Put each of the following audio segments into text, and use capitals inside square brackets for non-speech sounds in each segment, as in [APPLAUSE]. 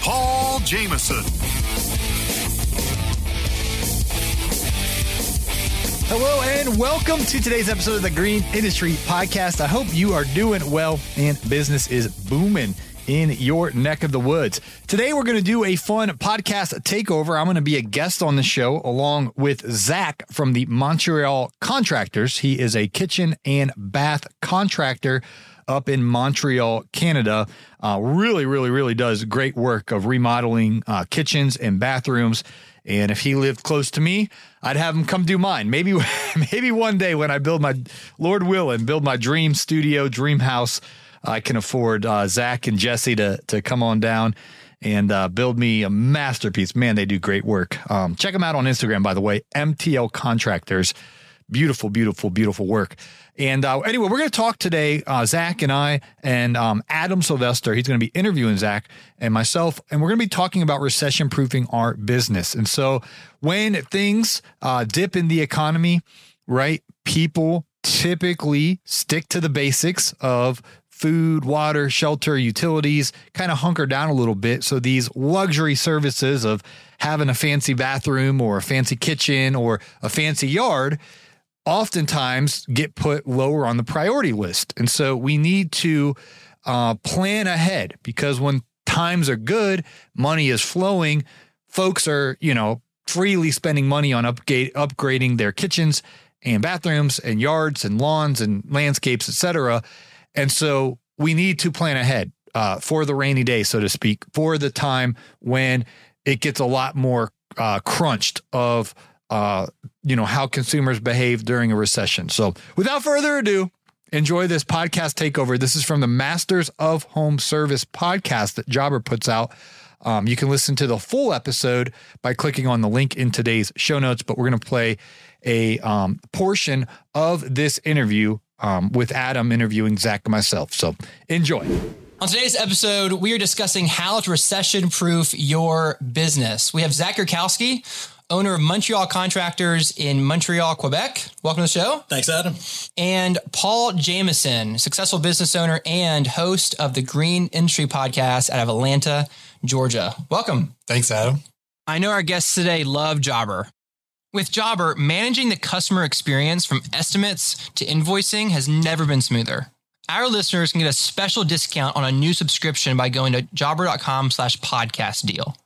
Paul Jamison. Hello and welcome to today's episode of the Green Industry Podcast. I hope you are doing well and business is booming in your neck of the woods. Today, we're going to do a fun podcast takeover. I'm going to be a guest on the show along with Zach from the Montreal Contractors. He is a kitchen and bath contractor up in Montreal, Canada. Uh, really, really, really does great work of remodeling uh, kitchens and bathrooms. And if he lived close to me, I'd have him come do mine. Maybe, [LAUGHS] maybe one day when I build my Lord will and build my dream studio, dream house, I can afford uh, Zach and Jesse to to come on down and uh, build me a masterpiece. Man, they do great work. Um, check them out on Instagram, by the way, MTL Contractors. Beautiful, beautiful, beautiful work. And uh, anyway, we're going to talk today, uh, Zach and I, and um, Adam Sylvester. He's going to be interviewing Zach and myself, and we're going to be talking about recession proofing our business. And so, when things uh, dip in the economy, right, people typically stick to the basics of food, water, shelter, utilities, kind of hunker down a little bit. So these luxury services of having a fancy bathroom or a fancy kitchen or a fancy yard oftentimes get put lower on the priority list. And so we need to uh, plan ahead because when times are good, money is flowing, folks are, you know, freely spending money on upgrade, upgrading their kitchens and bathrooms and yards and lawns and landscapes, etc. And so we need to plan ahead uh, for the rainy day, so to speak, for the time when it gets a lot more uh, crunched of uh, you know how consumers behave during a recession. So, without further ado, enjoy this podcast takeover. This is from the Masters of Home Service podcast that Jobber puts out. Um, you can listen to the full episode by clicking on the link in today's show notes. But we're going to play a um, portion of this interview um, with Adam interviewing Zach and myself. So enjoy. On today's episode, we are discussing how to recession proof your business. We have Zach Jurkowski, owner of Montreal Contractors in Montreal, Quebec. Welcome to the show. Thanks, Adam. And Paul Jamison, successful business owner and host of the Green Industry Podcast out of Atlanta, Georgia. Welcome. Thanks, Adam. I know our guests today love Jobber. With Jobber, managing the customer experience from estimates to invoicing has never been smoother. Our listeners can get a special discount on a new subscription by going to jobber.com slash podcast deal.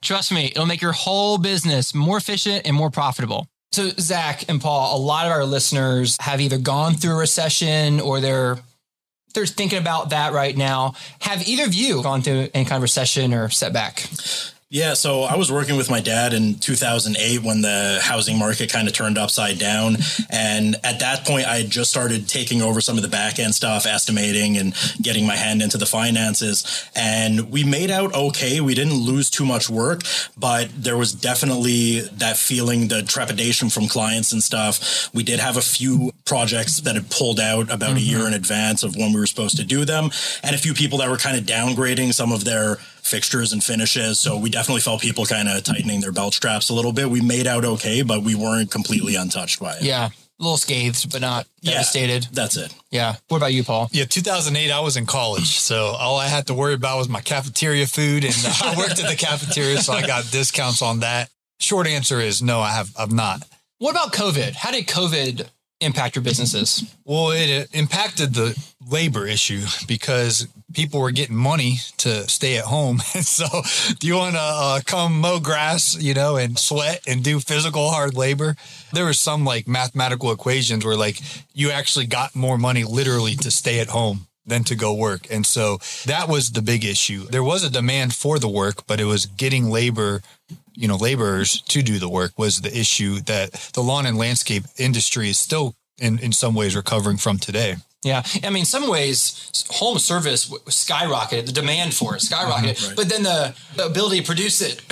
Trust me, it'll make your whole business more efficient and more profitable. So, Zach and Paul, a lot of our listeners have either gone through a recession or they're they're thinking about that right now. Have either of you gone through any kind of recession or setback? Yeah, so I was working with my dad in 2008 when the housing market kind of turned upside down. [LAUGHS] And at that point, I had just started taking over some of the back end stuff, estimating and getting my hand into the finances. And we made out okay. We didn't lose too much work, but there was definitely that feeling, the trepidation from clients and stuff. We did have a few projects that had pulled out about mm-hmm. a year in advance of when we were supposed to do them, and a few people that were kind of downgrading some of their fixtures and finishes. So we definitely felt people kind of tightening their belt straps a little bit. We made out okay, but we weren't completely untouched by it. Yeah. A little scathed, but not devastated. Yeah, that's it. Yeah. What about you, Paul? Yeah, 2008, I was in college. So all I had to worry about was my cafeteria food. And [LAUGHS] I worked at the cafeteria, so I got discounts on that. Short answer is no, I have, I've not. What about COVID? How did COVID impact your businesses? Well, it impacted the labor issue because people were getting money to stay at home. And [LAUGHS] so, do you want to uh, come mow grass, you know, and sweat and do physical hard labor? There were some like mathematical equations where like you actually got more money literally to stay at home than to go work. And so that was the big issue. There was a demand for the work, but it was getting labor you know laborers to do the work was the issue that the lawn and landscape industry is still in, in some ways recovering from today. Yeah. I mean, some ways, home service skyrocketed, the demand for it skyrocketed, mm-hmm, right. but then the, ability to produce it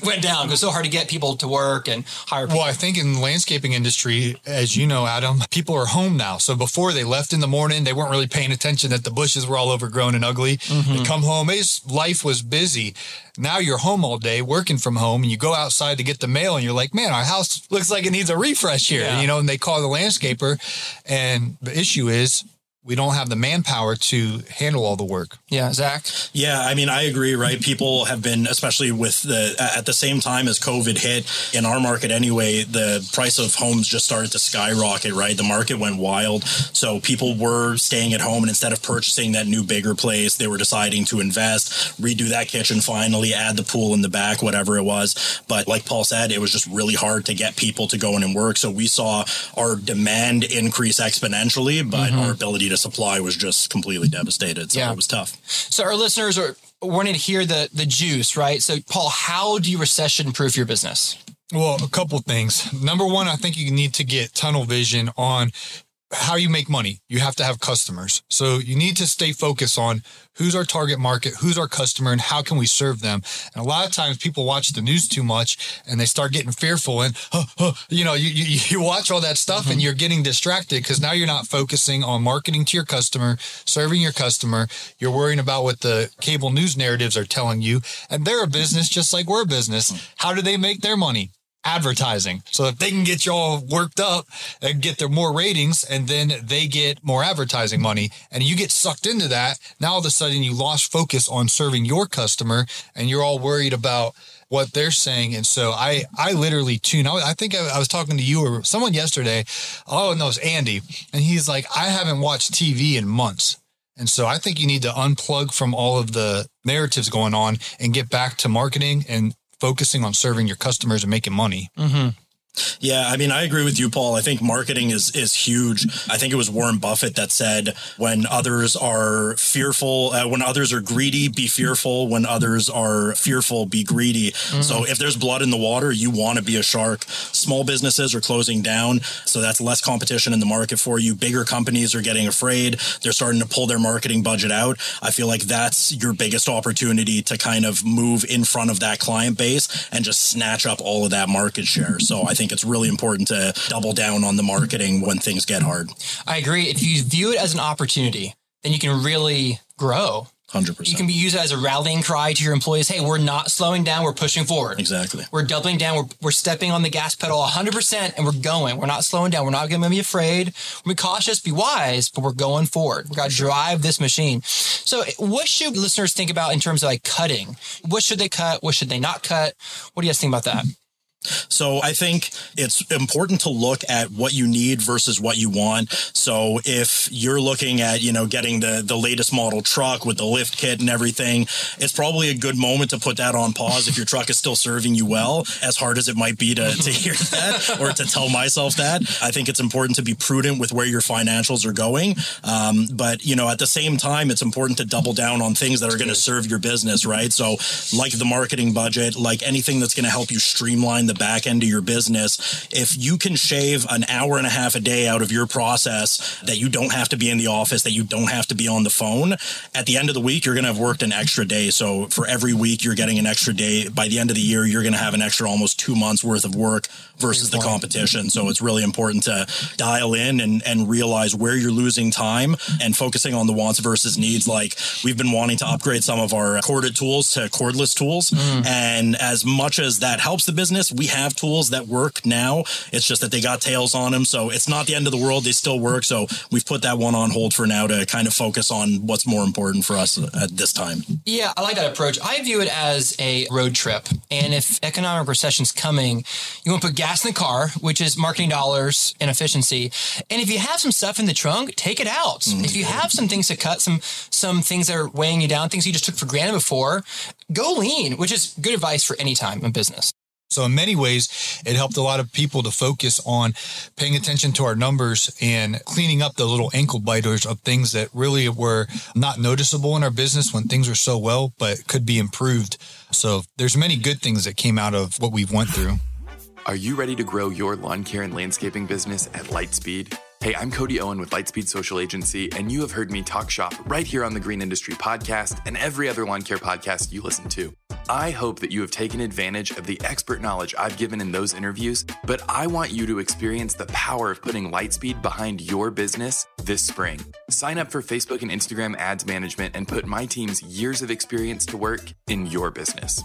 [LAUGHS] went down. It was so hard to get people to work and hire people. Well, I think in the landscaping industry, as you know, Adam, people are home now. So before they left in the morning, they weren't really paying attention that the bushes were all overgrown and ugly. Mm-hmm. They come home, his life was busy. Now you're home all day working from home and you go outside to get the mail and you're like, man, our house looks like it needs a refresh here. Yeah. You know, and they call the landscaper. And the issue is we don't have the manpower to handle all the work. Yeah, Zach. Yeah, I mean, I agree. Right, people have been, especially with the at the same time as COVID hit in our market anyway. The price of homes just started to skyrocket. Right, the market went wild. So people were staying at home, and instead of purchasing that new bigger place, they were deciding to invest, redo that kitchen, finally add the pool in the back, whatever it was. But like Paul said, it was just really hard to get people to go in and work. So we saw our demand increase exponentially, but mm-hmm. our ability to supply was just completely devastated. So yeah. it was tough. So our listeners are wanting to hear the the juice, right? So Paul, how do you recession proof your business? Well, a couple things. Number one, I think you need to get tunnel vision on how you make money. You have to have customers. So you need to stay focused on who's our target market, who's our customer, and how can we serve them. And a lot of times people watch the news too much and they start getting fearful and, you know, you, you, [LAUGHS] you, watch all that stuff mm-hmm. and you're getting distracted because now you're not focusing on marketing to your customer, serving your customer. You're worrying about what the cable news narratives are telling you. And they're a business just like we're a business. Mm. How do they make their money? Advertising. So if they can get you all worked up and get their more ratings and then they get more advertising money and you get sucked into that, now all of a sudden you lost focus on serving your customer and you're all worried about what they're saying. And so I, I literally tune. I, I think I, I, was talking to you or someone yesterday. Oh, no, it's Andy. And he's like, I haven't watched TV in months. And so I think you need to unplug from all of the narratives going on and get back to marketing and focusing on serving your customers and making money. Mm-hmm. Yeah, I mean, I agree with you, Paul. I think marketing is is huge. I think it was Warren Buffett that said, "When others are fearful, uh, when others are greedy, be fearful. When others are fearful, be greedy." Mm-hmm. So if there's blood in the water, you want to be a shark. Small businesses are closing down, so that's less competition in the market for you. Bigger companies are getting afraid. They're starting to pull their marketing budget out. I feel like that's your biggest opportunity to kind of move in front of that client base and just snatch up all of that market share. So I think think it's really important to double down on the marketing when things get hard. I agree. If you view it as an opportunity, then you can really grow. 100%. You can be used as a rallying cry to your employees. Hey, we're not slowing down. We're pushing forward. Exactly. We're doubling down. We're, we're stepping on the gas pedal 100% and we're going. We're not slowing down. We're not going to be afraid. We're be cautious, be wise, but we're going forward. We got to drive this machine. So what should listeners think about in terms of like cutting? What should they cut? What should they not cut? What do you guys think about that? So I think it's important to look at what you need versus what you want. So if you're looking at, you know, getting the the latest model truck with the lift kit and everything, it's probably a good moment to put that on pause if your truck is still serving you well, as hard as it might be to, to hear [LAUGHS] that or to tell myself that. I think it's important to be prudent with where your financials are going. Um, but, you know, at the same time, it's important to double down on things that are going to serve your business, right? So like the marketing budget, like anything that's going to help you streamline the back end of your business, if you can shave an hour and a half a day out of your process that you don't have to be in the office, that you don't have to be on the phone, at the end of the week, you're going to have worked an extra day. So for every week, you're getting an extra day. By the end of the year, you're going to have an extra almost two months worth of work versus the competition. So it's really important to dial in and, and realize where you're losing time and focusing on the wants versus needs. Like we've been wanting to upgrade some of our corded tools to cordless tools. Mm. And as much as that helps the business, We have tools that work now. It's just that they got tails on them. So it's not the end of the world. They still work. So we've put that one on hold for now to kind of focus on what's more important for us at this time. Yeah, I like that approach. I view it as a road trip. And if economic recession's coming, you want to put gas in the car, which is marketing dollars and efficiency. And if you have some stuff in the trunk, take it out. Mm-hmm. If you have some things to cut, some some things that are weighing you down, things you just took for granted before, go lean, which is good advice for any time in business. So in many ways, it helped a lot of people to focus on paying attention to our numbers and cleaning up the little ankle biters of things that really were not noticeable in our business when things were so well, but could be improved. So there's many good things that came out of what we've went through. Are you ready to grow your lawn care and landscaping business at light speed? Hey, I'm Cody Owen with Lightspeed Social Agency, and you have heard me talk shop right here on the Green Industry Podcast and every other lawn care podcast you listen to. I hope that you have taken advantage of the expert knowledge I've given in those interviews, but I want you to experience the power of putting Lightspeed behind your business this spring. Sign up for Facebook and Instagram ads management and put my team's years of experience to work in your business.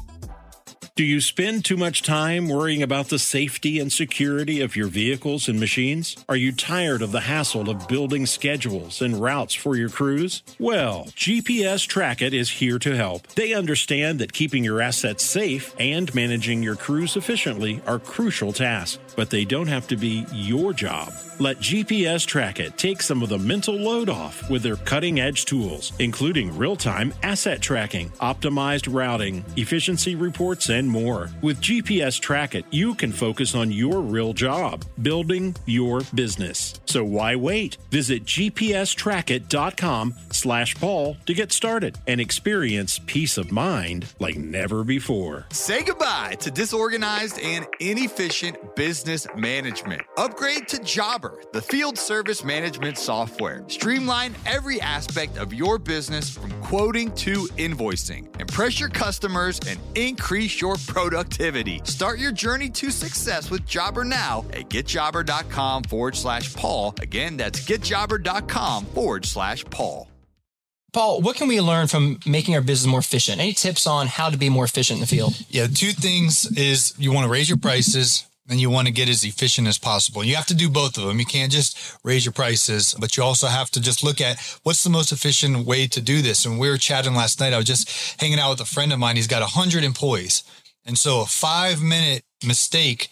Do you spend too much time worrying about the safety and security of your vehicles and machines? Are you tired of the hassle of building schedules and routes for your crews? Well, GPS Trackit is here to help. They understand that keeping your assets safe and managing your crews efficiently are crucial tasks, but they don't have to be your job. Let GPS Trackit take some of the mental load off with their cutting edge tools, including real time asset tracking, optimized routing, efficiency reports, and more. With GPS Trackit, you can focus on your real job, building your business. So why wait? Visit gpstrackit.com slash Paul to get started and experience peace of mind like never before. Say goodbye to disorganized and inefficient business management. Upgrade to Jobber, the field service management software. Streamline every aspect of your business from quoting to invoicing. Impress your customers and increase your productivity. Start your journey to success with Jobber now at getjobber.com forward slash Paul. Again, that's getjobber.com forward slash Paul. Paul, what can we learn from making our business more efficient? Any tips on how to be more efficient in the field? Yeah, two things is you want to raise your prices and you want to get as efficient as possible. You have to do both of them. You can't just raise your prices, but you also have to just look at what's the most efficient way to do this. And we were chatting last night. I was just hanging out with a friend of mine. He's got 100 employees. And so a five minute mistake,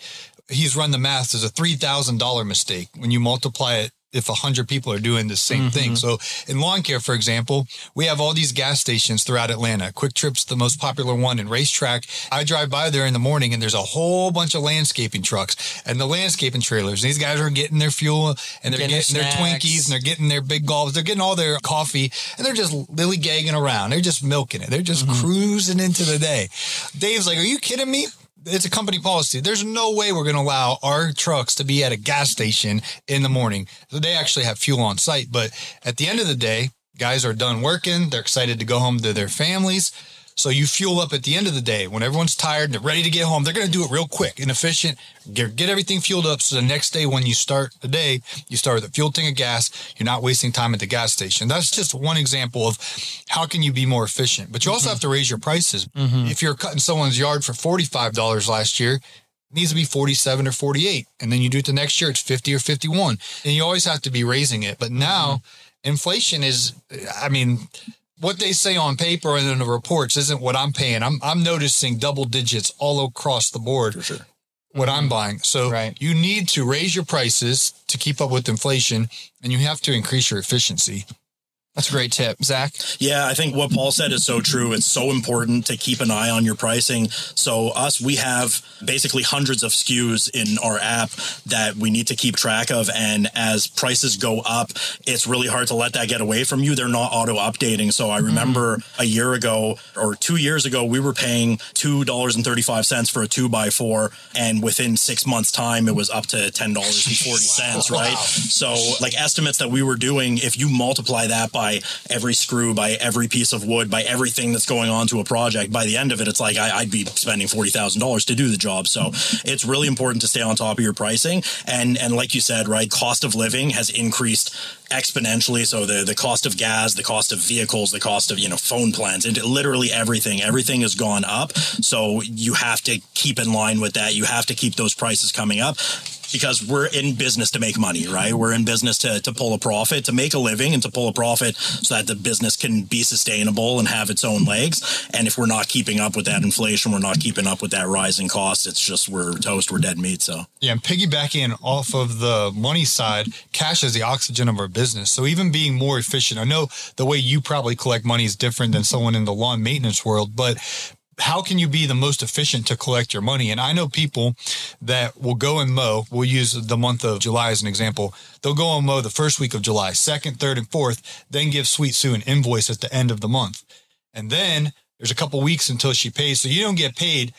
he's run the math as a $3,000 mistake. When you multiply it if a hundred people are doing the same mm-hmm. thing. So in lawn care, for example, we have all these gas stations throughout Atlanta. QuikTrip's the most popular one in RaceTrac. I drive by there in the morning and there's a whole bunch of landscaping trucks and the landscaping trailers. These guys are getting their fuel and they're getting, getting their, Twinkies and they're getting their big golfs. They're getting all their coffee and they're just lily gagging around. They're just milking it. They're just mm-hmm. cruising into the day. Dave's like, are you kidding me? It's a company policy. There's no way we're going to allow our trucks to be at a gas station in the morning. So they actually have fuel on site. But at the end of the day, guys are done working. They're excited to go home to their families. So you fuel up at the end of the day when everyone's tired and they're ready to get home. They're going to do it real quick and efficient. Get, get everything fueled up. So the next day when you start the day, you start with a fuel tank of gas. You're not wasting time at the gas station. That's just one example of how can you be more efficient. But you also mm-hmm. have to raise your prices. Mm-hmm. If you're cutting someone's yard for $45 last year, it needs to be 47 or 48. And then you do it the next year, it's 50 or 51. And you always have to be raising it. But now mm-hmm. inflation is, I mean, what they say on paper and in the reports isn't what I'm paying. I'm I'm noticing double digits all across the board. For sure. What mm-hmm. I'm buying. So right. you need to raise your prices to keep up with inflation and you have to increase your efficiency. That's a great tip, Zach. Yeah, I think what Paul said is so true. It's so important to keep an eye on your pricing. So, us, we have basically hundreds of SKUs in our app that we need to keep track of. And as prices go up, it's really hard to let that get away from you. They're not auto updating. So, I mm-hmm. remember mm. a year ago or two years ago, we were paying $2.35 for a two by four. And within six months' time, it was up to $10.40, [LAUGHS] wow. right? Wow. So, like estimates that we were doing, if you multiply that by by every screw, by every piece of wood, by everything that's going on to a project. By the end of it, it's like I, would be spending forty thousand dollars to do the job. So it's really important to stay on top of your pricing. And and like you said, right, cost of living has increased exponentially. So the the cost of gas, the cost of vehicles, the cost of you know phone plans, and literally everything, everything has gone up. So you have to keep in line with that. You have to keep those prices coming up because we're in business to make money, right? We're in business to, to pull a profit, to make a living and to pull a profit so that the business can be sustainable and have its own legs. And if we're not keeping up with that inflation, we're not keeping up with that rising cost, it's just we're toast, we're dead meat. So, yeah, and piggybacking off of the money side, cash is the oxygen of our business. So, even being more efficient, I know the way you probably collect money is different than someone in the lawn maintenance world, but how can you be the most efficient to collect your money? And I know people that will go and mow. We'll use the month of July as an example. They'll go and mow the first week of July, second, third, and fourth, then give Sweet Sue an invoice at the end of the month. And then there's a couple weeks until she pays. So you don't get paid.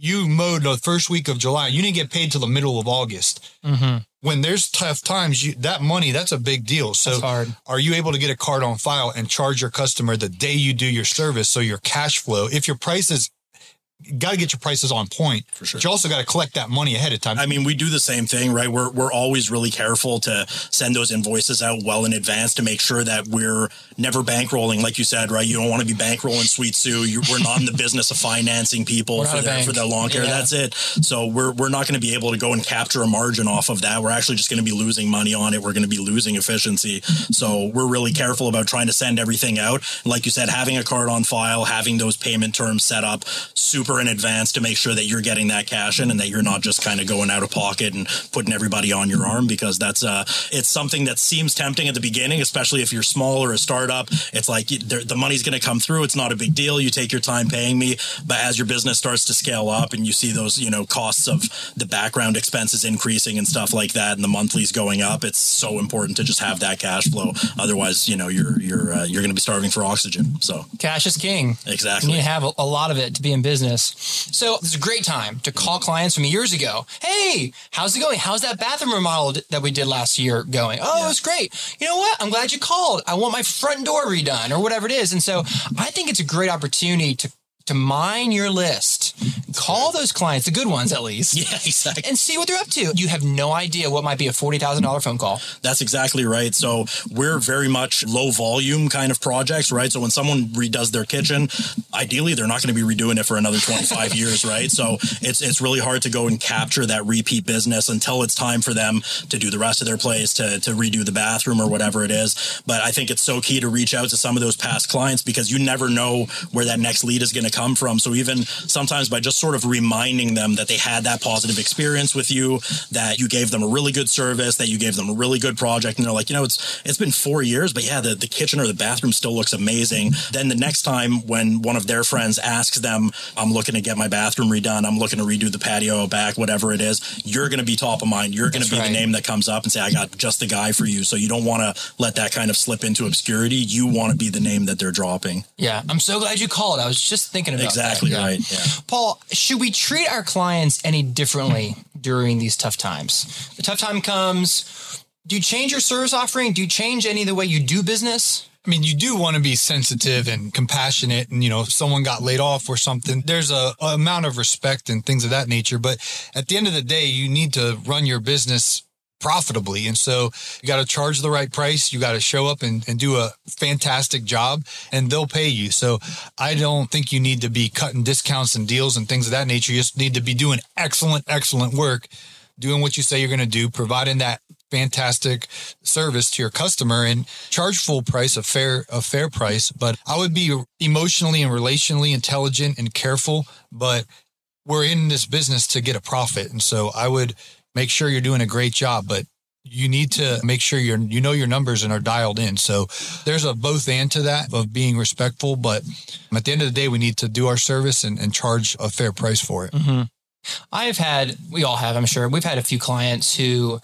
You mowed the first week of July. You didn't get paid till the middle of August. Mm-hmm when there's tough times, you, that money, that's a big deal. So are you able to get a card on file and charge your customer the day you do your service? So your cash flow, if your price is got to get your prices on point. For sure. But you also got to collect that money ahead of time. I mean, we do the same thing, right? We're, we're always really careful to send those invoices out well in advance to make sure that we're never bankrolling. Like you said, right? You don't want to be bankrolling Sweet Sue. You, we're not in the business of financing people for their, for their lawn care. Yeah. That's it. So we're, we're not going to be able to go and capture a margin off of that. We're actually just going to be losing money on it. We're going to be losing efficiency. So we're really careful about trying to send everything out. Like you said, having a card on file, having those payment terms set up super super in advance to make sure that you're getting that cash in and that you're not just kind of going out of pocket and putting everybody on your arm because that's uh it's something that seems tempting at the beginning, especially if you're small or a startup. It's like the money's going to come through. It's not a big deal. You take your time paying me, but as your business starts to scale up and you see those you know costs of the background expenses increasing and stuff like that, and the monthlies going up, it's so important to just have that cash flow. Otherwise, you know you're you're uh, you're going to be starving for oxygen. So cash is king. Exactly. And You have a lot of it to be in business. So it's a great time to call clients from years ago. Hey, how's it going? How's that bathroom remodel that we did last year going? Oh, yeah. it's great. You know what? I'm glad you called. I want my front door redone or whatever it is. And so I think it's a great opportunity to to mine your list. Call those clients, the good ones at least. [LAUGHS] Yeah, exactly. And see what they're up to. You have no idea what might be a $40,000 phone call. That's exactly right. So we're very much low volume kind of projects, right? So when someone redoes their kitchen, ideally they're not going to be redoing it for another 25 [LAUGHS] years, right? So it's it's really hard to go and capture that repeat business until it's time for them to do the rest of their place, to, to redo the bathroom or whatever it is. But I think it's so key to reach out to some of those past clients because you never know where that next lead is going to come from. So even sometimes by just sort of reminding them that they had that positive experience with you, that you gave them a really good service, that you gave them a really good project, and they're like, you know, it's it's been four years, but yeah, the, the kitchen or the bathroom still looks amazing. Then the next time when one of their friends asks them, I'm looking to get my bathroom redone, I'm looking to redo the patio back, whatever it is, you're going to be top of mind. You're going to be right. the name that comes up and say, I got just the guy for you. So you don't want to let that kind of slip into obscurity. You want to be the name that they're dropping. Yeah, I'm so glad you called. I was just thinking thinking about exactly that. right. Yeah. Paul, should we treat our clients any differently during these tough times? The tough time comes. Do you change your service offering? Do you change any of the way you do business? I mean, you do want to be sensitive and compassionate, and you know, if someone got laid off or something. There's a, a amount of respect and things of that nature. But at the end of the day, you need to run your business profitably. And so you got to charge the right price. You got to show up and, and do a fantastic job and they'll pay you. So I don't think you need to be cutting discounts and deals and things of that nature. You just need to be doing excellent, excellent work, doing what you say you're going to do, providing that fantastic service to your customer and charge full price a fair a fair price but i would be emotionally and relationally intelligent and careful but we're in this business to get a profit and so i would make sure you're doing a great job, but you need to make sure you're you know your numbers and are dialed in. So there's a both and to that of being respectful, but at the end of the day, we need to do our service and, and charge a fair price for it. Mm-hmm. I've had, we all have, I'm sure, we've had a few clients who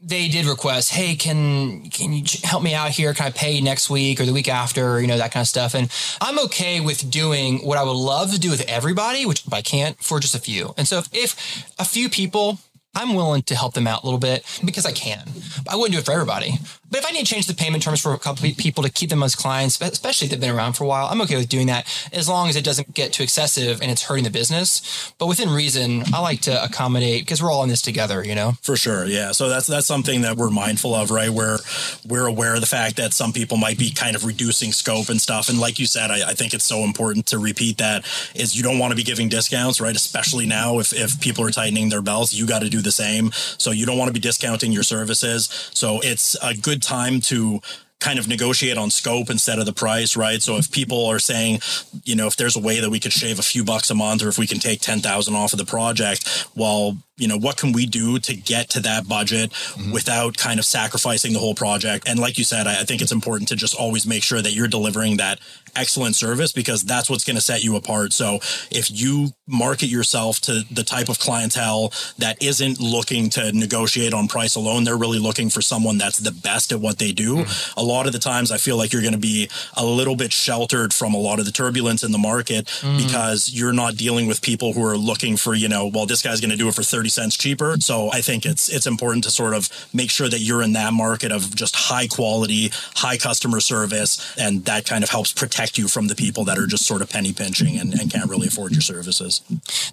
they did request, hey, can can you help me out here? Can I pay next week or the week after? You know that kind of stuff. And I'm okay with doing what I would love to do with everybody, which I can't for just a few. And so if, if a few people I'm willing to help them out a little bit because I can. But I wouldn't do it for everybody. But if I need to change the payment terms for a couple people to keep them as clients, especially if they've been around for a while, I'm okay with doing that as long as it doesn't get too excessive and it's hurting the business. But within reason, I like to accommodate because we're all in this together, you know? For sure. Yeah. So that's that's something that we're mindful of, right? Where we're aware of the fact that some people might be kind of reducing scope and stuff. And like you said, I, I think it's so important to repeat that is you don't want to be giving discounts, right? Especially now if, if people are tightening their belts, you got to do the same. So you don't want to be discounting your services. So it's a good time to kind of negotiate on scope instead of the price, right? So if people are saying, you know, if there's a way that we could shave a few bucks a month or if we can take 10,000 off of the project, well, you know, what can we do to get to that budget mm-hmm. without kind of sacrificing the whole project? And like you said, I, I think it's important to just always make sure that you're delivering that excellent service because that's what's going to set you apart. So if you market yourself to the type of clientele that isn't looking to negotiate on price alone, they're really looking for someone that's the best at what they do. Mm-hmm. A lot of the times I feel like you're going to be a little bit sheltered from a lot of the turbulence in the market mm-hmm. because you're not dealing with people who are looking for, you know, well, this guy's going to do it for 30 cents cheaper. So I think it's, it's important to sort of make sure that you're in that market of just high quality, high customer service. And that kind of helps protect you from the people that are just sort of penny pinching and, and can't really afford your services.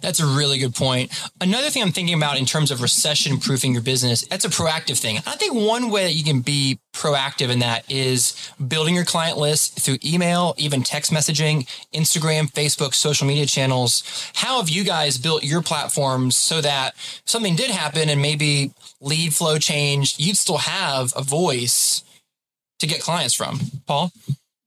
That's a really good point. Another thing I'm thinking about in terms of recession proofing your business, that's a proactive thing. I think one way that you can be proactive in that is building your client list through email, even text messaging, Instagram, Facebook, social media channels. How have you guys built your platforms so that something did happen and maybe lead flow changed, you'd still have a voice to get clients from? Paul?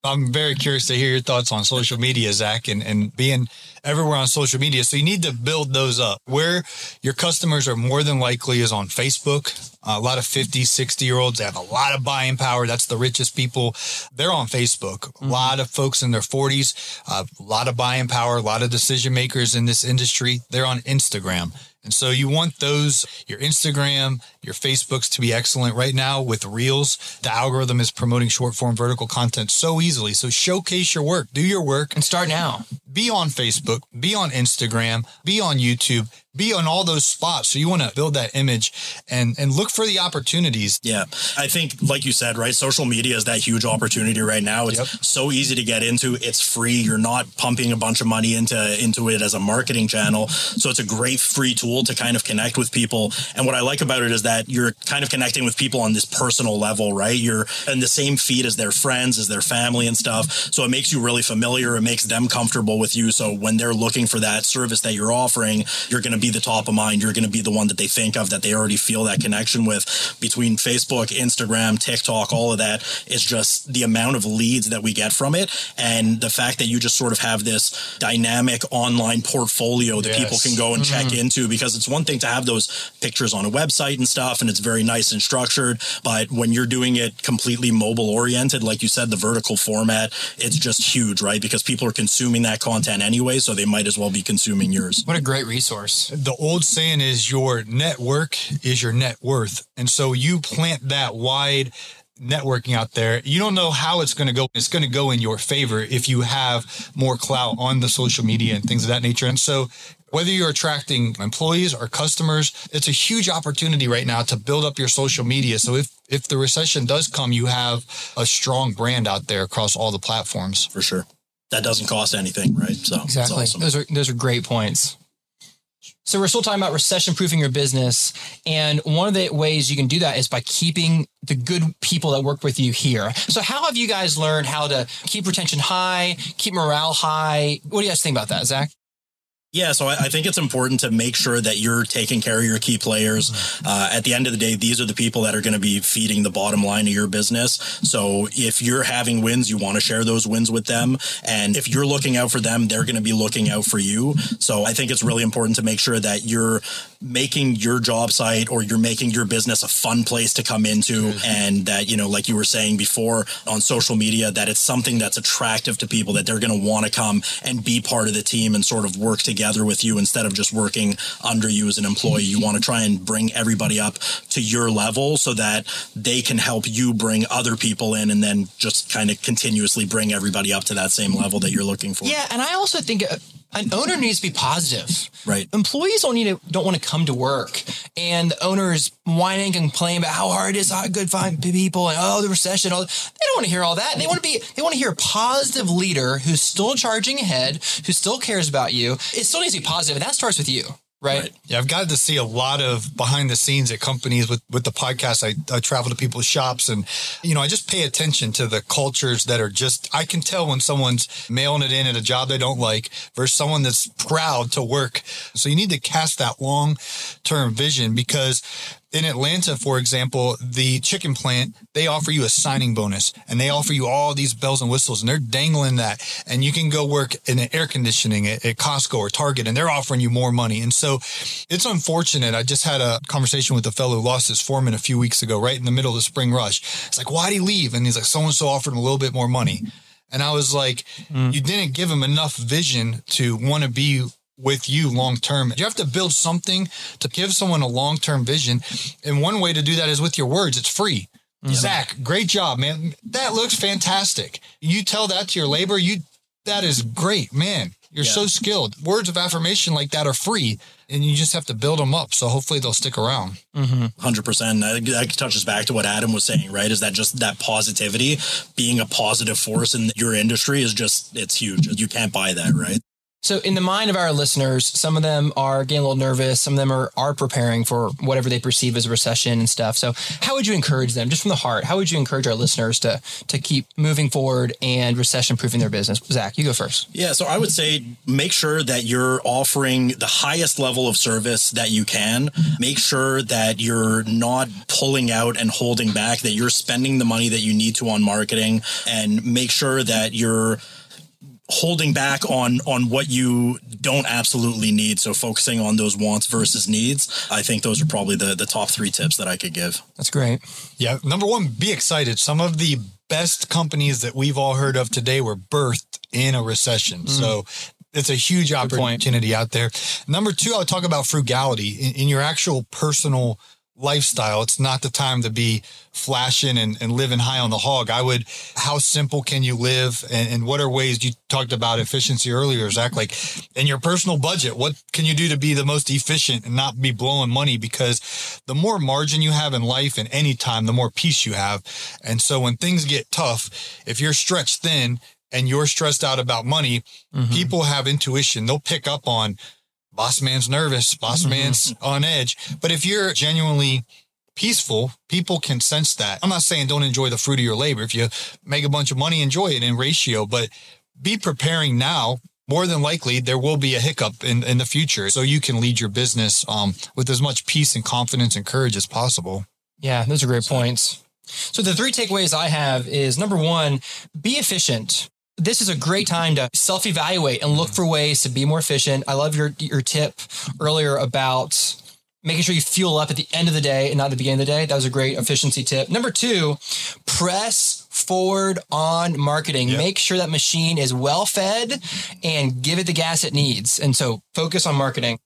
I'm very curious to hear your thoughts on social media, Zach, and, and being everywhere on social media. So you need to build those up. Where your customers are more than likely is on Facebook. A lot of 50, 60 year olds, have a lot of buying power. That's the richest people. They're on Facebook. Mm-hmm. A lot of folks in their 40s, uh, a lot of buying power, a lot of decision makers in this industry. They're on Instagram. And so you want those, your Instagram, your Facebooks to be excellent. Right now with Reels, the algorithm is promoting short form vertical content so easily. So showcase your work, do your work and start now. Be on Facebook, be on Instagram, be on YouTube, be on all those spots. So you want to build that image and and look for the opportunities. Yeah. I think like you said, right? Social media is that huge opportunity right now. It's yep. so easy to get into. It's free. You're not pumping a bunch of money into into it as a marketing channel. So it's a great free tool to kind of connect with people. And what I like about it is that you're kind of connecting with people on this personal level, right? You're in the same feed as their friends, as their family and stuff. So it makes you really familiar. It makes them comfortable with you. So when they're looking for that service that you're offering, you're going to be be the top of mind. You're going to be the one that they think of that they already feel that connection with between Facebook, Instagram, TikTok, all of that is just the amount of leads that we get from it. And the fact that you just sort of have this dynamic online portfolio that yes. people can go and mm-hmm. check into because it's one thing to have those pictures on a website and stuff and it's very nice and structured. But when you're doing it completely mobile oriented, like you said, the vertical format, it's just huge, right? Because people are consuming that content anyway. So they might as well be consuming yours. What a great resource the old saying is your network is your net worth. And so you plant that wide networking out there. You don't know how it's going to go. It's going to go in your favor if you have more clout on the social media and things of that nature. And so whether you're attracting employees or customers, it's a huge opportunity right now to build up your social media. So if if the recession does come, you have a strong brand out there across all the platforms. For sure. That doesn't cost anything, right? So exactly. Awesome. Those are those are great points. So we're still talking about recession proofing your business. And one of the ways you can do that is by keeping the good people that work with you here. So how have you guys learned how to keep retention high, keep morale high? What do you guys think about that, Zach? Yeah, so I, I, think it's important to make sure that you're taking care of your key players. Mm-hmm. Uh, at the end of the day, these are the people that are going to be feeding the bottom line of your business. So if you're having wins, you want to share those wins with them. And if you're looking out for them, they're going to be looking out for you. So I think it's really important to make sure that you're making your job site or you're making your business a fun place to come into. Mm-hmm. And that, you know, like you were saying before on social media, that it's something that's attractive to people that they're going to want to come and be part of the team and sort of work together together with you instead of just working under you as an employee. You want to try and bring everybody up to your level so that they can help you bring other people in and then just kind of continuously bring everybody up to that same level that you're looking for. Yeah. And I also think uh, an owner needs to be positive. Right. Employees don't need to don't want to come to work, and the owners whining and complaining about how hard it is, how good find people, and oh the recession. All they don't want to hear all that. They want to be they want to hear a positive leader who's still charging ahead, who still cares about you. It still needs to be positive, and that starts with you. Right. Yeah, I've gotten to see a lot of behind the scenes at companies with with the podcast. I, I travel to people's shops and you know I just pay attention to the cultures that are just I can tell when someone's mailing it in at a job they don't like versus someone that's proud to work. So you need to cast that long term vision because in Atlanta, for example, the chicken plant, they offer you a signing bonus and they offer you all these bells and whistles and they're dangling that. And you can go work in air conditioning at, at, Costco or Target and they're offering you more money. And so it's unfortunate. I just had a conversation with a fellow who lost his foreman a few weeks ago, right in the middle of the spring rush. It's like, why'd he leave? And he's like, so and so offered him a little bit more money. And I was like, mm. you didn't give him enough vision to want to be with you long term. You have to build something to give someone a long term vision. And one way to do that is with your words. It's free. Mm-hmm. Zach, great job, man. That looks fantastic. You tell that to your labor, you that is great, man. You're yeah. so skilled. Words of affirmation like that are free, and you just have to build them up. So hopefully they'll stick around. 100 mm-hmm. percent. That touches back to what Adam was saying, right? Is that just that positivity, being a positive force in your industry is just it's huge. You can't buy that, right? So, in the mind of our listeners, some of them are getting a little nervous. Some of them are, are preparing for whatever they perceive as a recession and stuff. So, how would you encourage them, just from the heart? How would you encourage our listeners to to keep moving forward and recession proofing their business? Zach, you go first. Yeah. So, I would say make sure that you're offering the highest level of service that you can. Make sure that you're not pulling out and holding back. That you're spending the money that you need to on marketing, and make sure that you're holding back on on what you don't absolutely need. So focusing on those wants versus needs i think those are probably the the top three tips that i could give. That's great. Yeah number one be excited. Some of the best companies that we've all heard of today were birthed in a recession. Mm. so it's a huge opportunity out there. Number two i'll talk about frugality. In, in your actual personal lifestyle. It's not the time to be flashing and, and living high on the hog. I would, how simple can you live? And, and, what are ways you talked about efficiency earlier, Zach? Like in your personal budget, what can you do to be the most efficient and not be blowing money? Because the more margin you have in life and any time, the more peace you have. And so when things get tough, if you're stretched thin, and you're stressed out about money, mm-hmm. people have intuition. They'll pick up on boss man's nervous, boss mm-hmm. man's on edge. But if you're genuinely peaceful, people can sense that. I'm not saying don't enjoy the fruit of your labor. If you make a bunch of money, enjoy it in ratio, but be preparing now. More than likely, there will be a hiccup in, in the future. So you can lead your business um, with as much peace and confidence and courage as possible. Yeah, those are great so, points. So the three takeaways I have is number one, be efficient this is a great time to self evaluate and look for ways to be more efficient. I love your your tip earlier about making sure you fuel up at the end of the day and not the beginning of the day. That was a great efficiency tip. Number two, press forward on marketing. Yep. Make sure that machine is well fed and give it the gas it needs. And so focus on marketing.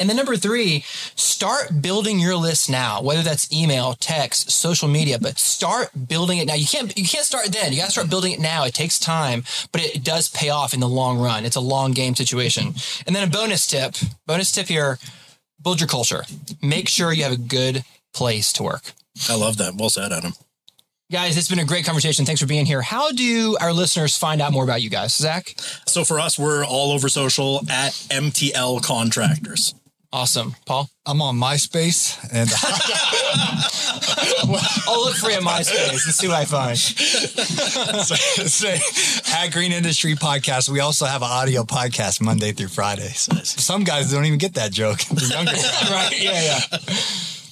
And then number three, start building your list now, whether that's email, text, social media, but start building it now. You can't, you can't start then. You got to start building it now. It takes time, but it does pay off in the long run. It's a long game situation. And then a bonus tip, bonus tip here, build your culture. Make sure you have a good place to work. I love that. Well said, Adam. Guys, it's been a great conversation. Thanks for being here. How do our listeners find out more about you guys? Zach? So for us, we're all over social at MTL Contractors. Awesome. Paul? I'm on MySpace and [LAUGHS] [LAUGHS] I'll look for you on MySpace and see what I find. [LAUGHS] Say, at Green Industry Podcast, we also have an audio podcast Monday through Friday. So some guys don't even get that joke. The younger right? Yeah, yeah.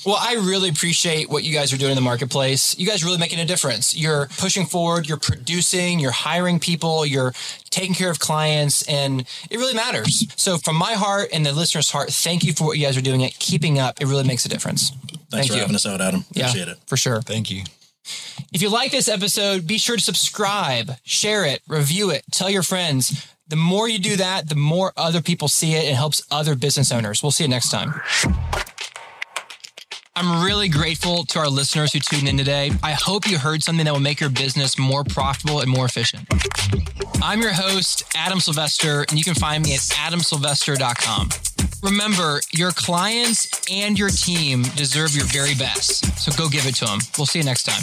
Well, I really appreciate what you guys are doing in the marketplace. You guys are really making a difference. You're pushing forward, you're producing, you're hiring people, you're taking care of clients, and it really matters. So, from my heart and the listener's heart, thank you for what you guys are doing. It keeping up, it really makes a difference. Thanks thank for you. having us out, Adam. Appreciate yeah, it. For sure. Thank you. If you like this episode, be sure to subscribe, share it, review it, tell your friends. The more you do that, the more other people see it. It helps other business owners. We'll see you next time. I'm really grateful to our listeners who tuned in today. I hope you heard something that will make your business more profitable and more efficient. I'm your host, Adam Sylvester, and you can find me at adamsylvester.com. Remember, your clients and your team deserve your very best. So go give it to them. We'll see you next time.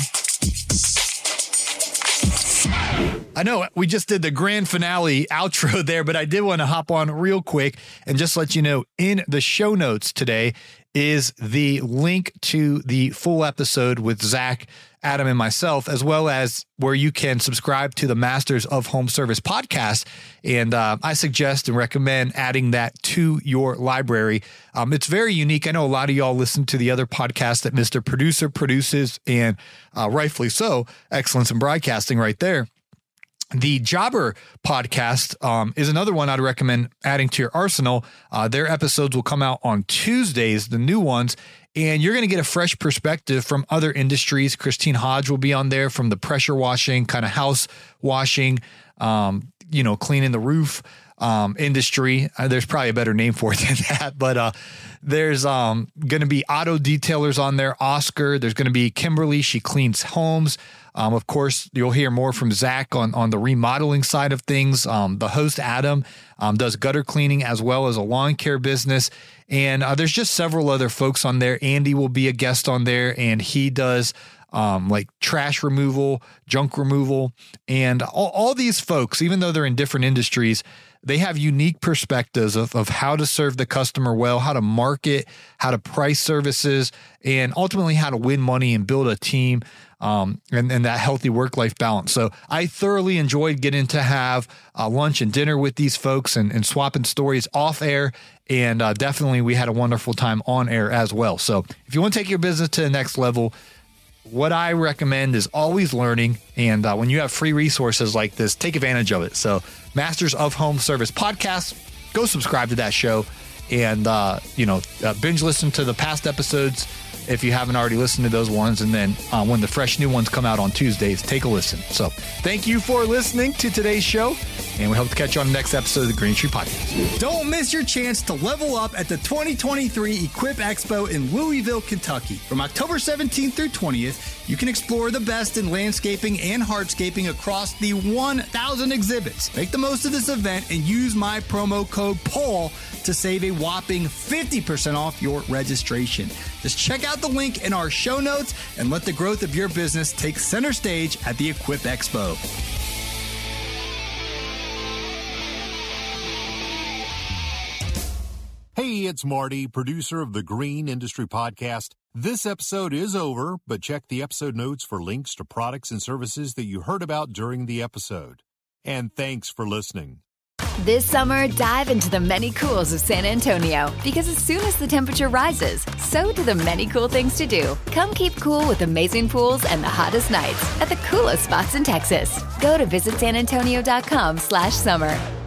I know we just did the grand finale outro [LAUGHS] there, but I did want to hop on real quick and just let you know in the show notes today is the link to the full episode with Zach, Adam, and myself, as well as where you can subscribe to the Masters of Home Service podcast. And uh, I suggest and recommend adding that to your library. Um, it's very unique. I know a lot of y'all listen to the other podcast that Mr. Producer produces, and uh, rightfully so. Excellence in broadcasting right there. The Jobber podcast um, is another one I'd recommend adding to your arsenal. Uh, their episodes will come out on Tuesdays, the new ones, and you're going to get a fresh perspective from other industries. Christine Hodge will be on there from the pressure washing, kind of house washing, um, you know, cleaning the roof um, industry. Uh, there's probably a better name for it [LAUGHS] than that, but uh, there's um, going to be auto detailers on there. Oscar. There's going to be Kimberly. She cleans homes. Um, of course, you'll hear more from Zach on, on the remodeling side of things. Um, the host, Adam, um, does gutter cleaning as well as a lawn care business. And uh, there's just several other folks on there. Andy will be a guest on there, and he does um, like trash removal, junk removal. And all, all these folks, even though they're in different industries, they have unique perspectives of, of how to serve the customer well, how to market, how to price services, and ultimately how to win money and build a team um, and, and that healthy work life balance. So I thoroughly enjoyed getting to have uh, lunch and dinner with these folks and, and swapping stories off air. And uh, definitely, we had a wonderful time on air as well. So if you want to take your business to the next level, what I recommend is always learning. And uh, when you have free resources like this, take advantage of it. So, Masters of Home Service podcast, go subscribe to that show and, uh, you know, uh, binge listen to the past episodes if you haven't already listened to those ones. And then uh, when the fresh new ones come out on Tuesdays, take a listen. So thank you for listening to today's show. And we hope to catch you on the next episode of the Green Industry Podcast. Don't miss your chance to level up at the 2023 Equip Expo in Louisville, Kentucky. From October 17th through 20th, you can explore the best in landscaping and hardscaping across the 1,000 exhibits. Make the most of this event and use my promo code PAUL to save a whopping 50% off your registration. Just check out the link in our show notes and let the growth of your business take center stage at the Equip Expo. Hey, it's Marty, producer of the Green Industry Podcast. This episode is over, but check the episode notes for links to products and services that you heard about during the episode. And thanks for listening. This summer, dive into the many cools of San Antonio because as soon as the temperature rises, so do the many cool things to do. Come keep cool with amazing pools and the hottest nights at the coolest spots in Texas. Go to visitsanantonio.com slash summer.